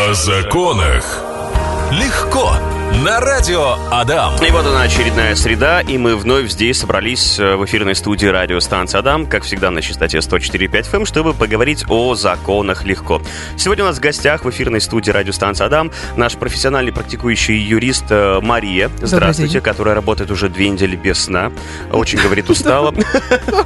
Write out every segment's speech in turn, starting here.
О законах. Легко. На радио Адам. И вот она очередная среда, и мы вновь здесь собрались э, в эфирной студии радиостанции Адам, как всегда на частоте 104.5 FM, эм, чтобы поговорить о законах легко. Сегодня у нас в гостях в эфирной студии радиостанции Адам наш профессиональный практикующий юрист э, Мария. Здравствуйте, которая работает уже две недели без сна. Очень, говорит, устала.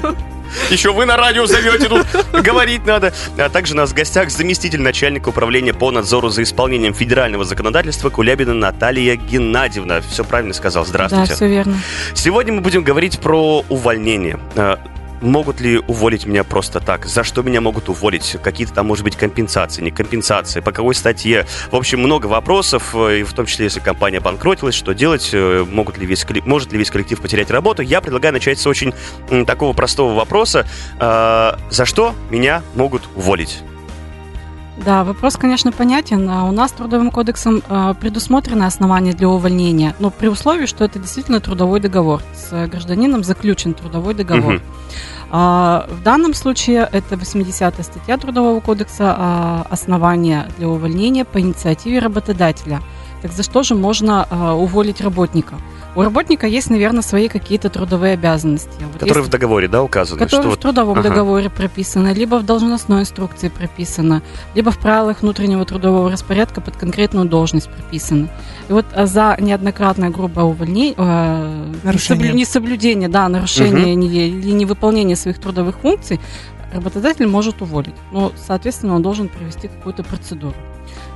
Еще вы на радио зовете, тут говорить надо. А также у нас в гостях заместитель начальника управления по надзору за исполнением федерального законодательства Кулябина Наталья Геннадьевна. Все правильно сказал. Здравствуйте. Да, все верно. Сегодня мы будем говорить про увольнение. Могут ли уволить меня просто так? За что меня могут уволить? Какие-то там, может быть, компенсации, не компенсации? По какой статье? В общем, много вопросов, э, и в том числе, если компания банкротилась, что делать? Э, могут ли весь, может ли весь коллектив потерять работу? Я предлагаю начать с очень такого простого вопроса. А, за что меня могут уволить? Да, вопрос, конечно, понятен. А у нас Трудовым кодексом а, предусмотрены основания для увольнения, но при условии, что это действительно трудовой договор. С гражданином заключен трудовой договор. Угу. В данном случае это 80-я статья Трудового кодекса основания для увольнения по инициативе работодателя. Так за что же можно уволить работника? У работника есть, наверное, свои какие-то трудовые обязанности. Вот которые есть, в договоре, да, указаны? Которые что в трудовом ага. договоре прописаны, либо в должностной инструкции прописано, либо в правилах внутреннего трудового распорядка под конкретную должность прописаны. И вот а, за неоднократное грубое увольнение, э, нарушение. несоблюдение, да, нарушение угу. или невыполнение своих трудовых функций, работодатель может уволить. Но, соответственно, он должен провести какую-то процедуру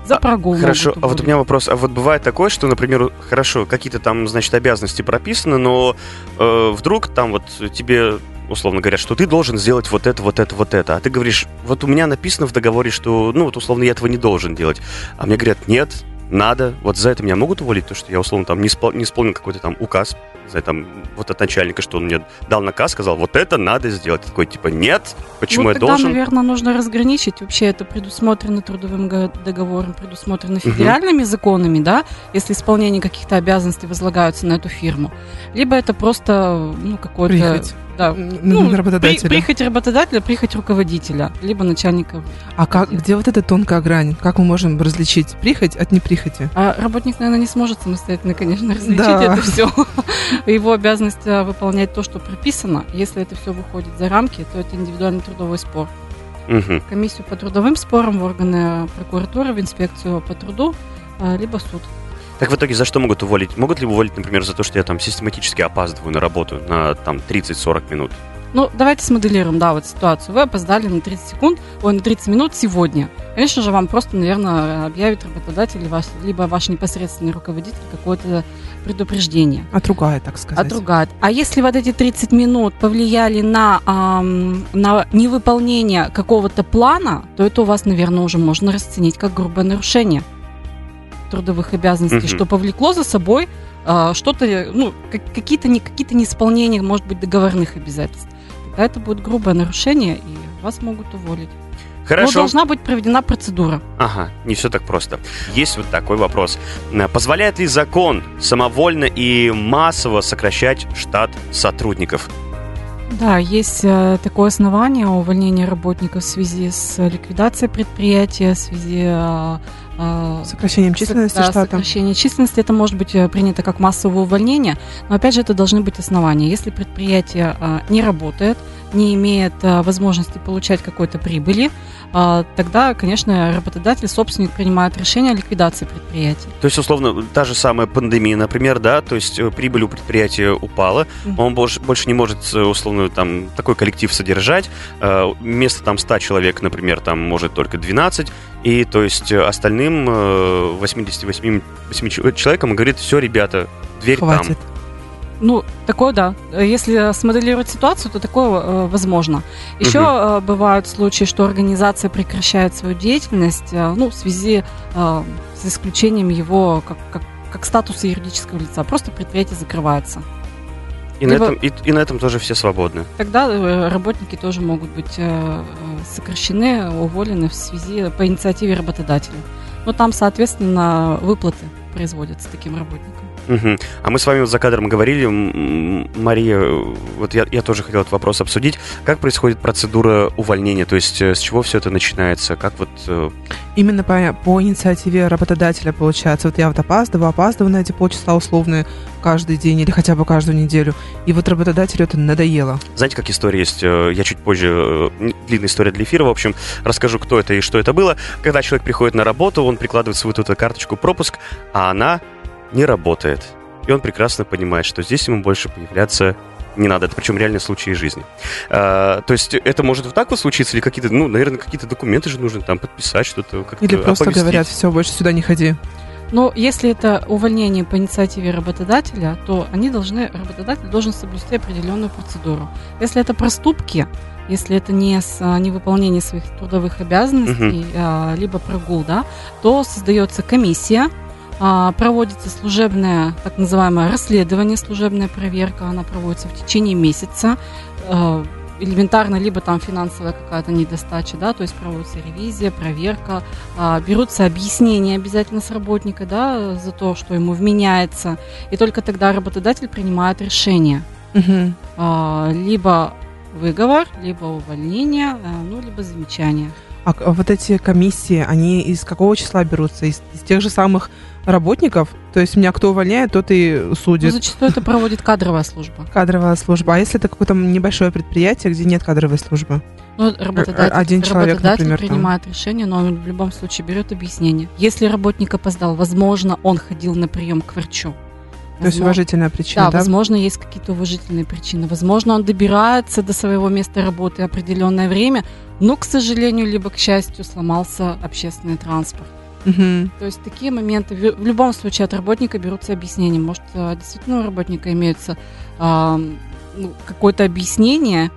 за прогул. Хорошо, а вот у меня вопрос. А вот бывает такое, что, например, хорошо, какие-то там, значит, обязанности прописаны, но э, вдруг там вот тебе условно говоря, что ты должен сделать вот это, вот это, вот это. А ты говоришь, вот у меня написано в договоре, что, ну, вот условно я этого не должен делать. А мне говорят, нет, надо, вот за это меня могут уволить, то, что я, условно, там не, испол... не исполнил какой-то там указ, за там, вот от начальника, что он мне дал наказ, сказал, вот это надо сделать. Такой, типа, нет, почему ну, я тогда, должен? наверное, нужно разграничить. Вообще это предусмотрено трудовым договором, предусмотрено федеральными угу. законами, да, если исполнение каких-то обязанностей возлагаются на эту фирму. Либо это просто, ну, какой-то да. Ну, работодателя. При, прихоть работодателя, прихоть руководителя, либо начальника. А как, где вот эта тонкая грань? Как мы можем различить прихоть от неприхоти? А работник, наверное, не сможет самостоятельно, конечно, различить да. это все. Его обязанность а, выполнять то, что прописано. Если это все выходит за рамки, то это индивидуальный трудовой спор. Угу. Комиссию по трудовым спорам в органы прокуратуры, в инспекцию по труду, а, либо суд. Так в итоге за что могут уволить? Могут ли уволить, например, за то, что я там систематически опаздываю на работу на там 30-40 минут? Ну, давайте смоделируем, да, вот ситуацию. Вы опоздали на 30 секунд, ой, на 30 минут сегодня. Конечно же, вам просто, наверное, объявит работодатель, ваш, либо ваш непосредственный руководитель какое-то предупреждение. Отругает, так сказать. Отругает. А если вот эти 30 минут повлияли на, эм, на невыполнение какого-то плана, то это у вас, наверное, уже можно расценить как грубое нарушение трудовых обязанностей, угу. что повлекло за собой а, что-то, ну, какие-то не, какие-то неисполнения, может быть, договорных обязательств. Тогда это будет грубое нарушение, и вас могут уволить. Хорошо. Но должна быть проведена процедура. Ага, не все так просто. Есть вот такой вопрос. Позволяет ли закон самовольно и массово сокращать штат сотрудников? Да, есть э, такое основание увольнения работников в связи с ликвидацией предприятия, в связи э, а, сокращением численности да, штата. Сокращение численности это может быть э, принято как массовое увольнение, но опять же это должны быть основания. Если предприятие а, не работает, не имеет а, возможности получать какой-то прибыли, а, тогда, конечно, работодатель, собственник принимает решение о ликвидации предприятия. То есть, условно, та же самая пандемия, например, да, то есть э, прибыль у предприятия упала, mm-hmm. он больше, больше не может, э, условно, там, такой коллектив содержать, а, вместо там 100 человек, например, там может только 12, и то есть остальным 88 человекам говорит, все, ребята, дверь Хватит. там. Ну, такое да. Если смоделировать ситуацию, то такое э, возможно. Еще угу. э, бывают случаи, что организация прекращает свою деятельность, э, ну, в связи э, с исключением его как, как, как статуса юридического лица. Просто предприятие закрывается. И, Либо, на этом, и, и на этом тоже все свободны. Тогда э, работники тоже могут быть э, сокращены, уволены в связи по инициативе работодателя. Но там, соответственно, выплаты производятся таким работникам. Угу. А мы с вами вот за кадром говорили, Мария, вот я, я тоже хотел этот вопрос обсудить. Как происходит процедура увольнения? То есть э, с чего все это начинается? Как вот... Э, Именно по, по инициативе работодателя получается. Вот я вот опаздываю, опаздываю на эти полчаса условные каждый день или хотя бы каждую неделю. И вот работодателю это надоело. Знаете, как история есть? Э, я чуть позже, длинная история для эфира, в общем, расскажу, кто это и что это было. Когда человек приходит на работу, он прикладывает свою тут карточку пропуск, а она не работает. И он прекрасно понимает, что здесь ему больше появляться не надо. Это причем реальные случаи жизни. А, то есть это может вот так вот случиться, или какие-то, ну, наверное, какие-то документы же нужно там подписать, что-то как-то Или просто оповестить. говорят, все, больше сюда не ходи. Но если это увольнение по инициативе работодателя, то они должны, работодатель должен соблюсти определенную процедуру. Если это проступки, если это не с невыполнение своих трудовых обязанностей, uh-huh. либо прогул, да, то создается комиссия, а, проводится служебное, так называемое расследование, служебная проверка, она проводится в течение месяца, а, элементарно, либо там финансовая какая-то недостача, да, то есть проводится ревизия, проверка, а, берутся объяснения обязательно с работника, да, за то, что ему вменяется, и только тогда работодатель принимает решение. Угу. либо выговор, либо увольнение, ну, либо замечание. А вот эти комиссии, они из какого числа берутся? Из, из тех же самых работников? То есть меня кто увольняет, тот и судит. Ну, зачастую это проводит кадровая служба. Кадровая служба. А если это какое-то небольшое предприятие, где нет кадровой службы? Ну, работодатель, Один человек, работодатель например, принимает там. решение, но он в любом случае берет объяснение. Если работник опоздал, возможно, он ходил на прием к врачу. То есть уважительная причина, да? Да, возможно, есть какие-то уважительные причины. Возможно, он добирается до своего места работы определенное время, но, к сожалению, либо к счастью, сломался общественный транспорт. Угу. То есть такие моменты в, любом случае от работника берутся объяснения. Может, э, действительно у работника имеется а, ну, какое-то объяснение,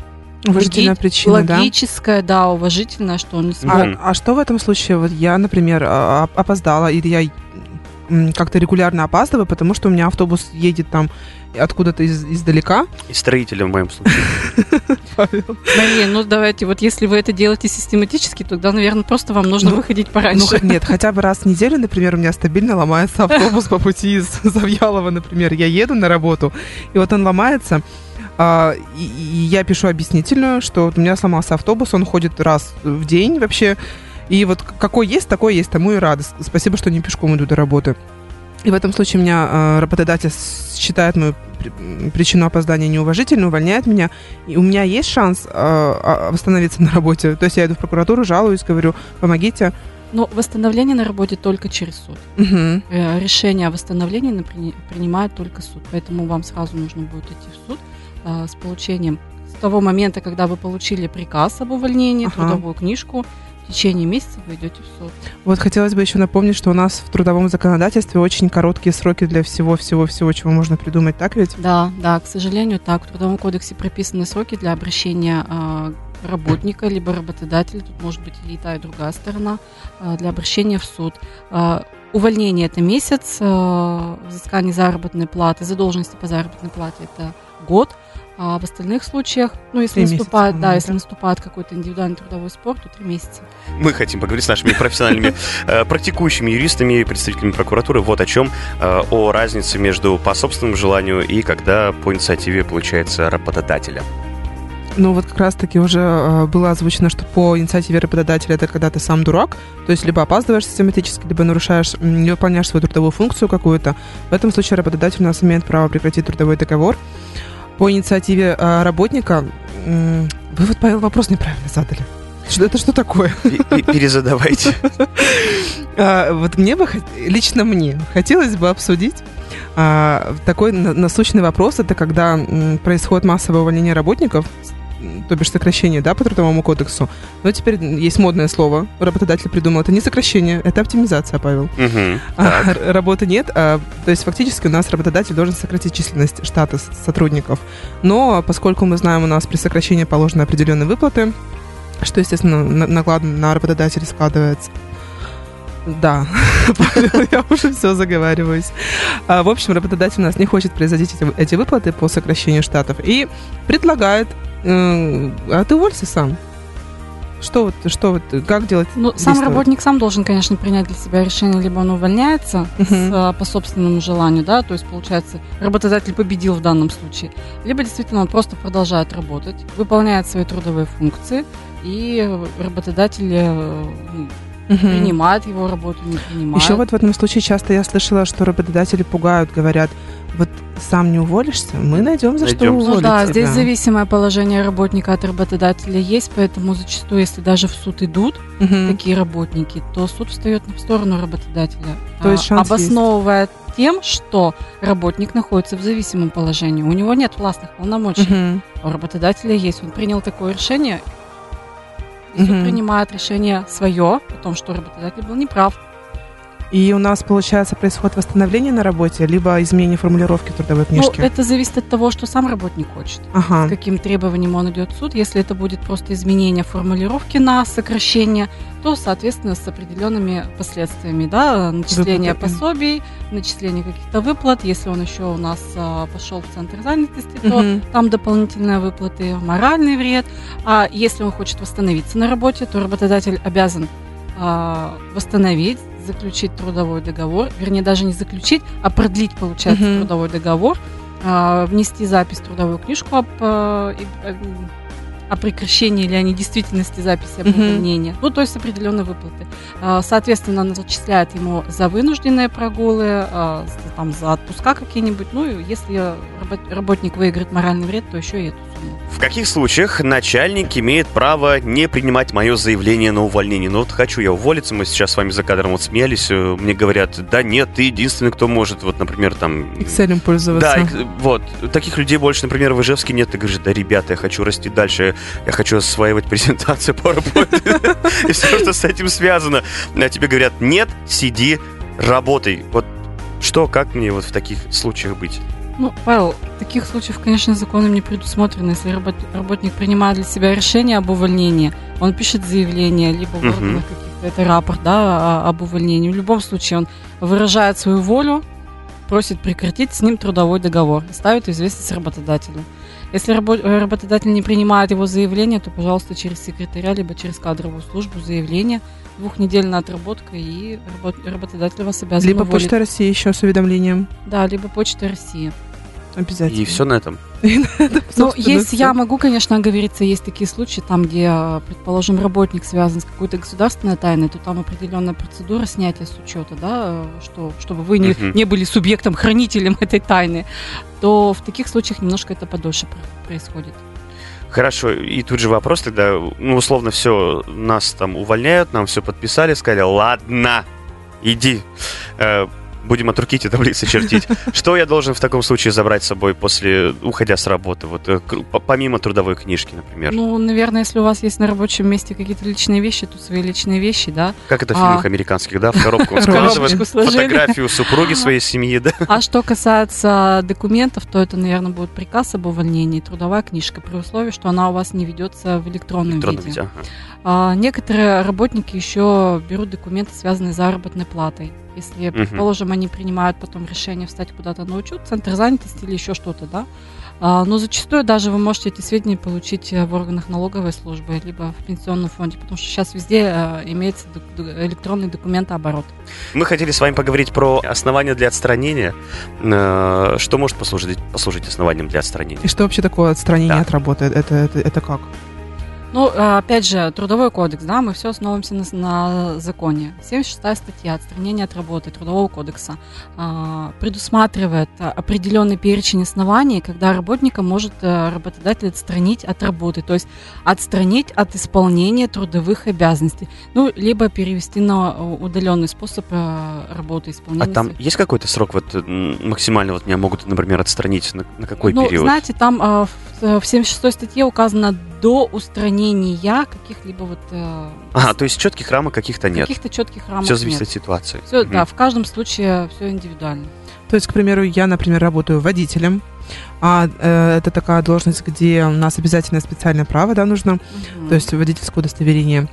Уважительная логи- причина, логическое, да? да, уважительное, что он не смог. А, а что в этом случае? Вот я, например, а, опоздала, или я как-то регулярно опаздываю, потому что у меня автобус едет там откуда-то из, издалека. И строителя в моем случае. Мария, ну давайте, вот если вы это делаете систематически, тогда, наверное, просто вам нужно ну, выходить пораньше. Ну, нет, хотя бы раз в неделю, например, у меня стабильно ломается автобус по пути из Завьялова, например. Я еду на работу, и вот он ломается, а, и, и я пишу объяснительную, что вот у меня сломался автобус, он ходит раз в день вообще, и вот какой есть, такой есть, тому и рада. Спасибо, что не пешком иду до работы. И в этом случае меня э, работодатель считает мою причину опоздания неуважительной, увольняет меня. И у меня есть шанс э, восстановиться на работе. То есть я иду в прокуратуру, жалуюсь, говорю, помогите. Но восстановление на работе только через суд. Угу. Решение о восстановлении принимает только суд. Поэтому вам сразу нужно будет идти в суд с получением с того момента, когда вы получили приказ об увольнении, ага. трудовую книжку, в течение месяца вы идете в суд. Вот хотелось бы еще напомнить, что у нас в трудовом законодательстве очень короткие сроки для всего-всего-всего, чего можно придумать, так ведь? Да, да, к сожалению, так. В Трудовом кодексе прописаны сроки для обращения э, работника либо работодателя, тут может быть и та, и другая сторона, э, для обращения в суд. Э, увольнение это месяц, э, взыскание заработной платы, задолженности по заработной плате это год, а в остальных случаях, ну, если наступает, месяца, да, если наступает какой-то индивидуальный трудовой спор, то три месяца. Мы хотим поговорить с нашими профессиональными э, практикующими юристами и представителями прокуратуры вот о чем, э, о разнице между по собственному желанию и когда по инициативе получается работодателя. Ну вот как раз-таки уже э, было озвучено, что по инициативе работодателя это когда ты сам дурак, то есть либо опаздываешь систематически, либо нарушаешь, не выполняешь свою трудовую функцию какую-то. В этом случае работодатель у нас имеет право прекратить трудовой договор по инициативе э, работника. Вы вот, Павел, вопрос неправильно задали. Что, это что такое? Перезадавайте. А, вот мне бы, лично мне, хотелось бы обсудить а, такой насущный вопрос. Это когда происходит массовое увольнение работников то бишь сокращение, да, по трудовому кодексу. Но теперь есть модное слово, работодатель придумал, это не сокращение, это оптимизация, Павел. Угу, а, работы нет, а, то есть фактически у нас работодатель должен сократить численность штата сотрудников. Но поскольку мы знаем, у нас при сокращении положены определенные выплаты, что, естественно, накладно на работодателя складывается. Да, я уже все заговариваюсь. А, в общем, работодатель у нас не хочет производить эти, эти выплаты по сокращению штатов и предлагает а ты уволься сам. Что вот, что вот, как делать? Ну, сам работник сам должен, конечно, принять для себя решение, либо он увольняется с, а, по собственному желанию, да, то есть, получается, работодатель победил в данном случае, либо действительно он просто продолжает работать, выполняет свои трудовые функции, и работодатель э, угу. принимает его работу, не принимает. Еще вот в этом случае часто я слышала, что работодатели пугают, говорят, вот сам не уволишься, мы найдем за найдем. что уволить Ну да, тебя. здесь зависимое положение работника от работодателя есть, поэтому зачастую, если даже в суд идут угу. такие работники, то суд встает в сторону работодателя, то есть шанс обосновывая есть. тем, что работник находится в зависимом положении, у него нет властных полномочий, угу. у работодателя есть, он принял такое решение, и суд принимает решение свое о том, что работодатель был неправ. И у нас, получается, происходит восстановление на работе, либо изменение формулировки трудовой ну, книжки? Ну, это зависит от того, что сам работник хочет. Ага. С каким требованием он идет в суд. Если это будет просто изменение формулировки на сокращение, то, соответственно, с определенными последствиями, да, начисление Выплаты. пособий, начисление каких-то выплат. Если он еще у нас а, пошел в центр занятости, то угу. там дополнительные выплаты, моральный вред. А если он хочет восстановиться на работе, то работодатель обязан а, восстановить заключить трудовой договор, вернее, даже не заключить, а продлить, получается, uh-huh. трудовой договор, а, внести запись в трудовую книжку об, а, о прекращении или о недействительности записи об увольнении. Uh-huh. Ну, то есть определенные выплаты. А, соответственно, она зачисляет ему за вынужденные прогулы, там, за отпуска какие-нибудь. Ну, и если работник выиграет моральный вред, то еще и эту. В каких случаях начальник имеет право не принимать мое заявление на увольнение? Ну вот хочу я уволиться, мы сейчас с вами за кадром вот смеялись, э, мне говорят, да нет, ты единственный, кто может, вот, например, там... Excel пользоваться. Да, вот, таких людей больше, например, в Ижевске нет, ты говоришь, да, ребята, я хочу расти дальше, я хочу осваивать презентацию по работе и все, что с этим связано. А тебе говорят, нет, сиди, работай. Вот что, как мне вот в таких случаях быть? Ну, Павел, таких случаев, конечно, законом не предусмотрено. Если работник принимает для себя решение об увольнении, он пишет заявление, либо в органах каких-то, это рапорт, да, об увольнении. В любом случае он выражает свою волю, просит прекратить с ним трудовой договор и ставит известность работодателю. Если работодатель не принимает его заявление, то, пожалуйста, через секретаря, либо через кадровую службу заявление, двухнедельная отработка, и работодатель вас обязан Либо уволить. Почта России еще с уведомлением. Да, либо Почта России. Обязательно. И все на этом. Ну, есть, я могу, конечно, оговориться, есть такие случаи, там, где, предположим, работник связан с какой-то государственной тайной, то там определенная процедура снятия с учета, да, что, чтобы вы не, не были субъектом, хранителем этой тайны, то в таких случаях немножко это подольше происходит. Хорошо, и тут же вопрос тогда, ну, условно, все, нас там увольняют, нам все подписали, сказали, ладно, иди. Будем от руки эти таблицы чертить. Что я должен в таком случае забрать с собой после, уходя с работы, вот э, помимо трудовой книжки, например? Ну, наверное, если у вас есть на рабочем месте какие-то личные вещи, то свои личные вещи, да. Как это в фильмах а... американских, да, в коробку он складывает фотографию супруги своей семьи, да. А что касается документов, то это, наверное, будет приказ об увольнении, трудовая книжка, при условии, что она у вас не ведется в электронном виде. А, некоторые работники еще берут документы, связанные с заработной платой. Если, предположим, они принимают потом решение встать куда-то на учет, центр занятости или еще что-то, да. А, но зачастую даже вы можете эти сведения получить э, в органах налоговой службы, либо в пенсионном фонде, потому что сейчас везде э, имеется электронный документооборот. Мы хотели с вами поговорить про основания для отстранения. Э, что может послужить, послужить основанием для отстранения? И что вообще такое отстранение да. от работы? Это, это, это как? Ну, а, опять же, трудовой кодекс, да, мы все основываемся на, на законе. 76 статья «Отстранение от работы» Трудового кодекса а, предусматривает определенный перечень оснований, когда работника может а, работодатель отстранить от работы, то есть отстранить от исполнения трудовых обязанностей, ну, либо перевести на удаленный способ а, работы исполнения. А там своих. есть какой-то срок вот максимально вот меня могут, например, отстранить на, на какой ну, период? знаете, там а, в, в 76 статье указано до устранения каких-либо вот... Э, ага, то есть четких рамок каких-то нет. Каких-то четких рамок Все зависит нет. от ситуации. Все, угу. да, в каждом случае все индивидуально. То есть, к примеру, я, например, работаю водителем, а э, это такая должность, где у нас обязательно специальное право, да, нужно, угу. то есть водительское удостоверение.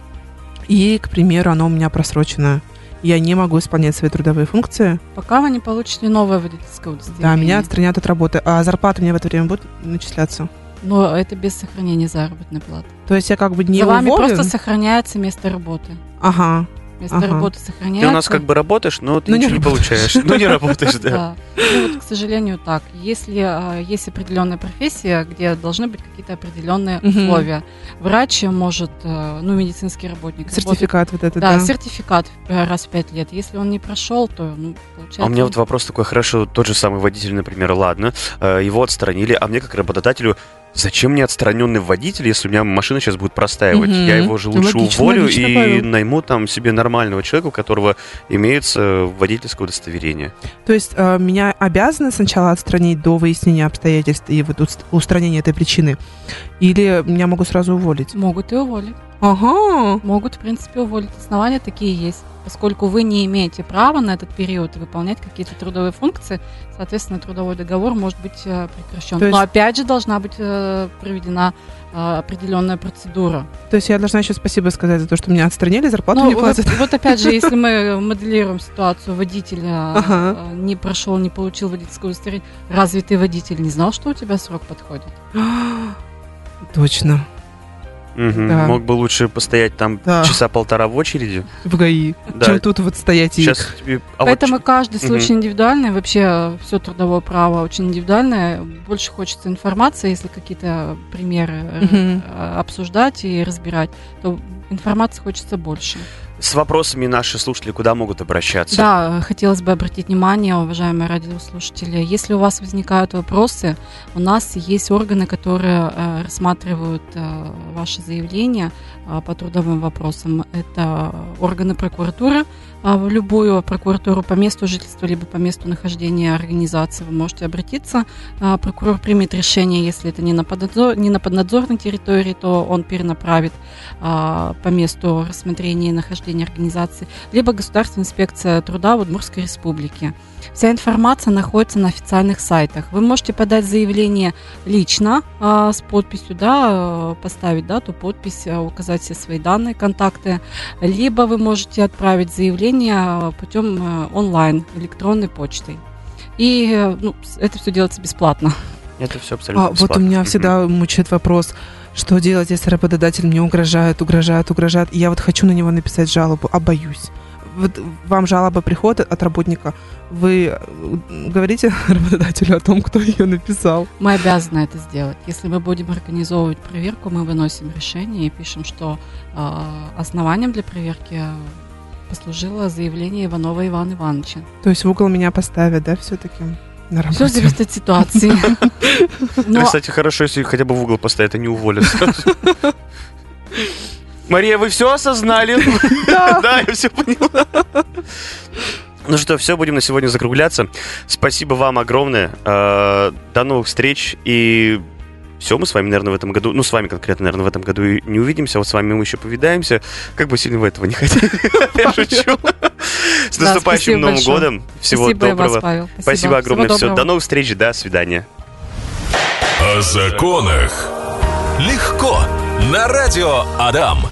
И, к примеру, оно у меня просрочено. Я не могу исполнять свои трудовые функции. Пока вы не получите новое водительское удостоверение. Да, меня отстранят от работы. А зарплата мне в это время будет начисляться? Но это без сохранения заработной платы. То есть я как бы не За вами уволен? просто сохраняется место работы. Ага. Место Ага. работы Ты сохраняется. у нас как бы работаешь, но ты Ну, не ничего не получаешь. Ну, не работаешь, да. Ну, вот, к сожалению, так. Если а, есть определенная профессия, где должны быть какие-то определенные Мгм. условия. Врач может, э, ну, медицинский работник. работает- Сертификат вот этот, Да, да. сертификат э, раз в пять лет. Если он не прошел, то, ну, получается... А у меня вот вопрос такой, хорошо, тот же самый водитель, например, ладно, э, его отстранили, а мне как работодателю, зачем мне отстраненный водитель, если у меня машина сейчас будет простаивать? Мгм. Я его же лучше Логично, уволю логично, и Павел. найму там себе нормального человека, у которого имеется водительское удостоверение. То есть э, меня обязаны сначала отстранить до выяснения обстоятельств и вот уст- устранения этой причины? Или меня могут сразу уволить? Могут и уволить. Ага. Могут, в принципе, уволить. Основания такие есть. Поскольку вы не имеете права на этот период выполнять какие-то трудовые функции, соответственно, трудовой договор может быть э, прекращен. То есть- Но опять же должна быть э, проведена э, определенная процедура. То есть я должна еще спасибо сказать за то, что меня отстранили, зарплату Ну, не вот, платят. вот опять же, если мы моделируем ситуацию, водителя Ага. не прошел, не получил водительское удостоверение, разве ты водитель не знал, что у тебя срок подходит? Точно. Мгм. Да. Мог бы лучше постоять там Да. часа полтора в очереди. В ГАИ. Да. Чем тут вот стоять и... Сейчас тебе... а вот Поэтому ч- каждый Мгм. случай индивидуальный, вообще все трудовое право очень индивидуальное. Больше хочется информации, если какие-то примеры э, обсуждать и разбирать, то информации хочется больше. С вопросами наши слушатели куда могут обращаться? Да, хотелось бы обратить внимание, уважаемые радиослушатели, если у вас возникают вопросы, у нас есть органы, которые э, рассматривают э, ваши заявления по трудовым вопросам. Это органы прокуратуры, а в любую прокуратуру по месту жительства либо по месту нахождения организации вы можете обратиться. А, Прокурор примет решение, если это не на, поднадзор- не на поднадзорной территории, то он перенаправит а, по месту рассмотрения и нахождения организации, либо Государственная инспекция труда Удмуртской республике. Вся информация находится на официальных сайтах. Вы можете подать заявление лично а, с подписью, да, э, поставить дату, подпись, э, указать все свои данные, контакты, либо вы можете отправить заявление э, путем онлайн, электронной почтой. И ну, это все делается бесплатно. Это все абсолютно А, вот у бесплатно. меня всегда мучает вопрос, что делать, если работодатель мне угрожает, угрожает, угрожает, и я вот хочу на него написать жалобу, а боюсь. Вот вам жалоба приходит от работника, вы э, говорите работодателю о том, кто ее написал. Мы обязаны это сделать. Если мы будем организовывать проверку, мы выносим решение и пишем, что э, основанием для проверки послужило заявление Иванова Ивана Ивановича. То есть в угол меня поставят, да, все-таки на Все зависит от ситуации. Но кстати, хорошо, если хотя бы в угол поставят, а не уволят. Мария, вы все осознали? Да, я все поняла. Ну что, все, будем на сегодня закругляться. Спасибо вам огромное. Э, До новых встреч. И все, мы с вами, наверное, в этом году, ну, с вами конкретно, наверное, в этом году и не увидимся. Вот с вами мы еще повидаемся. Как бы сильно вы этого не хотели. Я шучу. С наступающим Новым годом. Всего доброго. Павел. Спасибо огромное. Всего Все, до новых встреч. До свидания. О законах. Легко. На радио Адам.